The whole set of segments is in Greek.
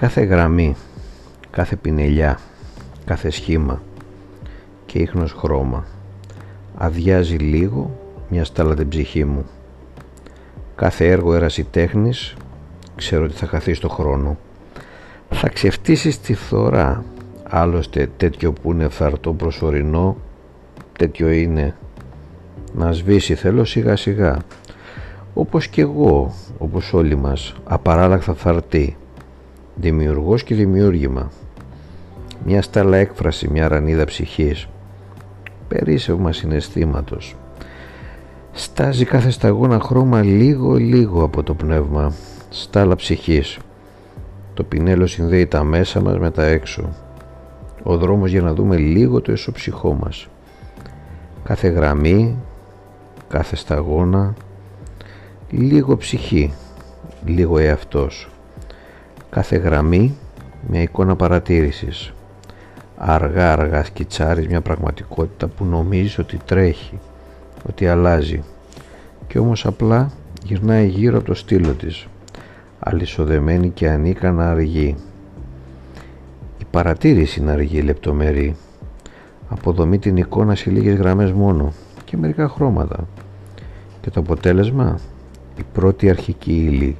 Κάθε γραμμή, κάθε πινελιά, κάθε σχήμα και ίχνος χρώμα αδειάζει λίγο μια στάλα την ψυχή μου. Κάθε έργο ερασιτέχνης ξέρω ότι θα χαθεί στο χρόνο. Θα ξεφτύσεις τη φθορά, άλλωστε τέτοιο που είναι φαρτό προσωρινό, τέτοιο είναι. Να σβήσει θέλω σιγά σιγά. Όπως και εγώ, όπως όλοι μας, απαράλλαχτα φαρτί. Δημιουργός και δημιούργημα. Μια στάλα έκφραση, μια ρανίδα ψυχής. Περίσσευμα συναισθήματος. Στάζει κάθε σταγόνα χρώμα λίγο λίγο από το πνεύμα. Στάλα ψυχής. Το πινέλο συνδέει τα μέσα μας με τα έξω. Ο δρόμος για να δούμε λίγο το εσωψυχό μας. Κάθε γραμμή, κάθε σταγόνα, λίγο ψυχή, λίγο εαυτός. Κάθε γραμμή μια εικόνα παρατήρησης. Αργά αργά σκιτσάρεις μια πραγματικότητα που νομίζεις ότι τρέχει, ότι αλλάζει και όμως απλά γυρνάει γύρω από το στήλο της, αλυσοδεμένη και ανίκανα αργή. Η παρατήρηση είναι αργή λεπτομερή. Αποδομεί την εικόνα σε λίγες γραμμές μόνο και μερικά χρώματα. Και το αποτέλεσμα, η πρώτη αρχική ύλη.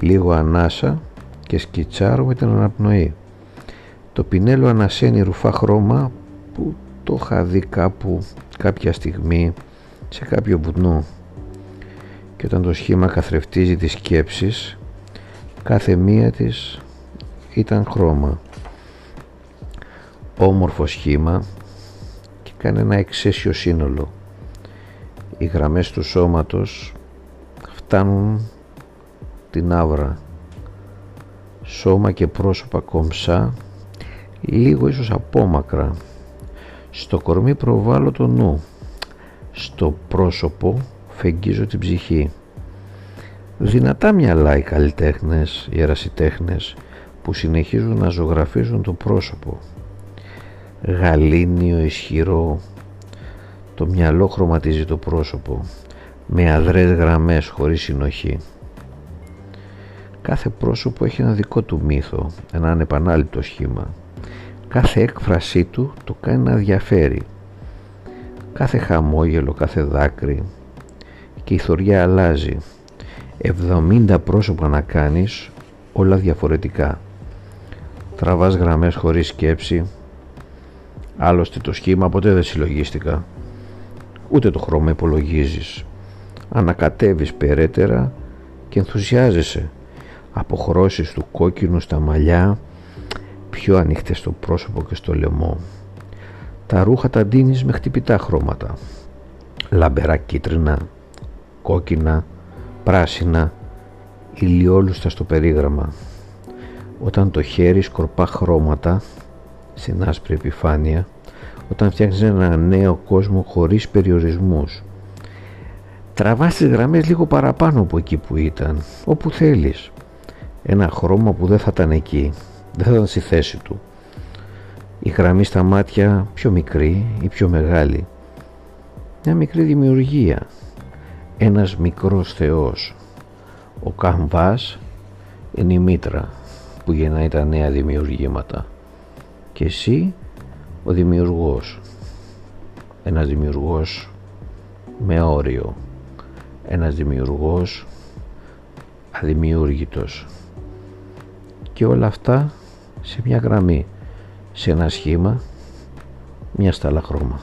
Λίγο ανάσα και σκιτσάρω με την αναπνοή. Το πινέλο ανασένει ρουφά χρώμα που το είχα δει κάπου κάποια στιγμή σε κάποιο βουνό. Και όταν το σχήμα καθρεφτίζει τις σκέψεις κάθε μία της ήταν χρώμα. Όμορφο σχήμα και κάνει ένα εξαίσιο σύνολο. Οι γραμμές του σώματος φτάνουν την άβρα σώμα και πρόσωπα κομψά λίγο ίσως απόμακρα. Στο κορμί προβάλλω το νου. Στο πρόσωπο φεγγίζω την ψυχή. Δυνατά μυαλά οι καλλιτέχνες, οι ερασιτέχνες που συνεχίζουν να ζωγραφίζουν το πρόσωπο. Γαλήνιο, ισχυρό. Το μυαλό χρωματίζει το πρόσωπο με αδρές γραμμές χωρίς συνοχή κάθε πρόσωπο έχει ένα δικό του μύθο ένα ανεπανάληπτο σχήμα. Κάθε έκφρασή του το κάνει να διαφέρει. Κάθε χαμόγελο, κάθε δάκρυ. Και η θωριά αλλάζει. 70 πρόσωπα να κάνεις όλα διαφορετικά. Τραβάς γραμμές χωρίς σκέψη. Άλλωστε το σχήμα ποτέ δεν συλλογίστηκα. Ούτε το χρώμα υπολογίζεις. Ανακατεύεις περαίτερα και ενθουσιάζεσαι αποχρώσεις του κόκκινου στα μαλλιά πιο ανοιχτές στο πρόσωπο και στο λαιμό τα ρούχα τα ντύνεις με χτυπητά χρώματα λαμπερά κίτρινα κόκκινα, πράσινα, ηλιόλουστα στο περίγραμμα. Όταν το χέρι σκορπά χρώματα στην άσπρη επιφάνεια, όταν φτιάχνεις ένα νέο κόσμο χωρίς περιορισμούς. Τραβάς τις γραμμές λίγο παραπάνω από εκεί που ήταν, όπου θέλεις. Ένα χρώμα που δεν θα ήταν εκεί, δεν θα ήταν στη θέση του. Η γραμμή στα μάτια πιο μικρή ή πιο μεγάλη. Μια μικρή δημιουργία, ένας μικρός θεός. Ο καμβάς είναι η μήτρα που γεννάει τα νέα δημιουργήματα. Και εσύ ο δημιουργός. Ένας δημιουργός με όριο. Ένας δημιουργός αδημιούργητος και όλα αυτά σε μια γραμμή σε ένα σχήμα μια στάλα χρώμα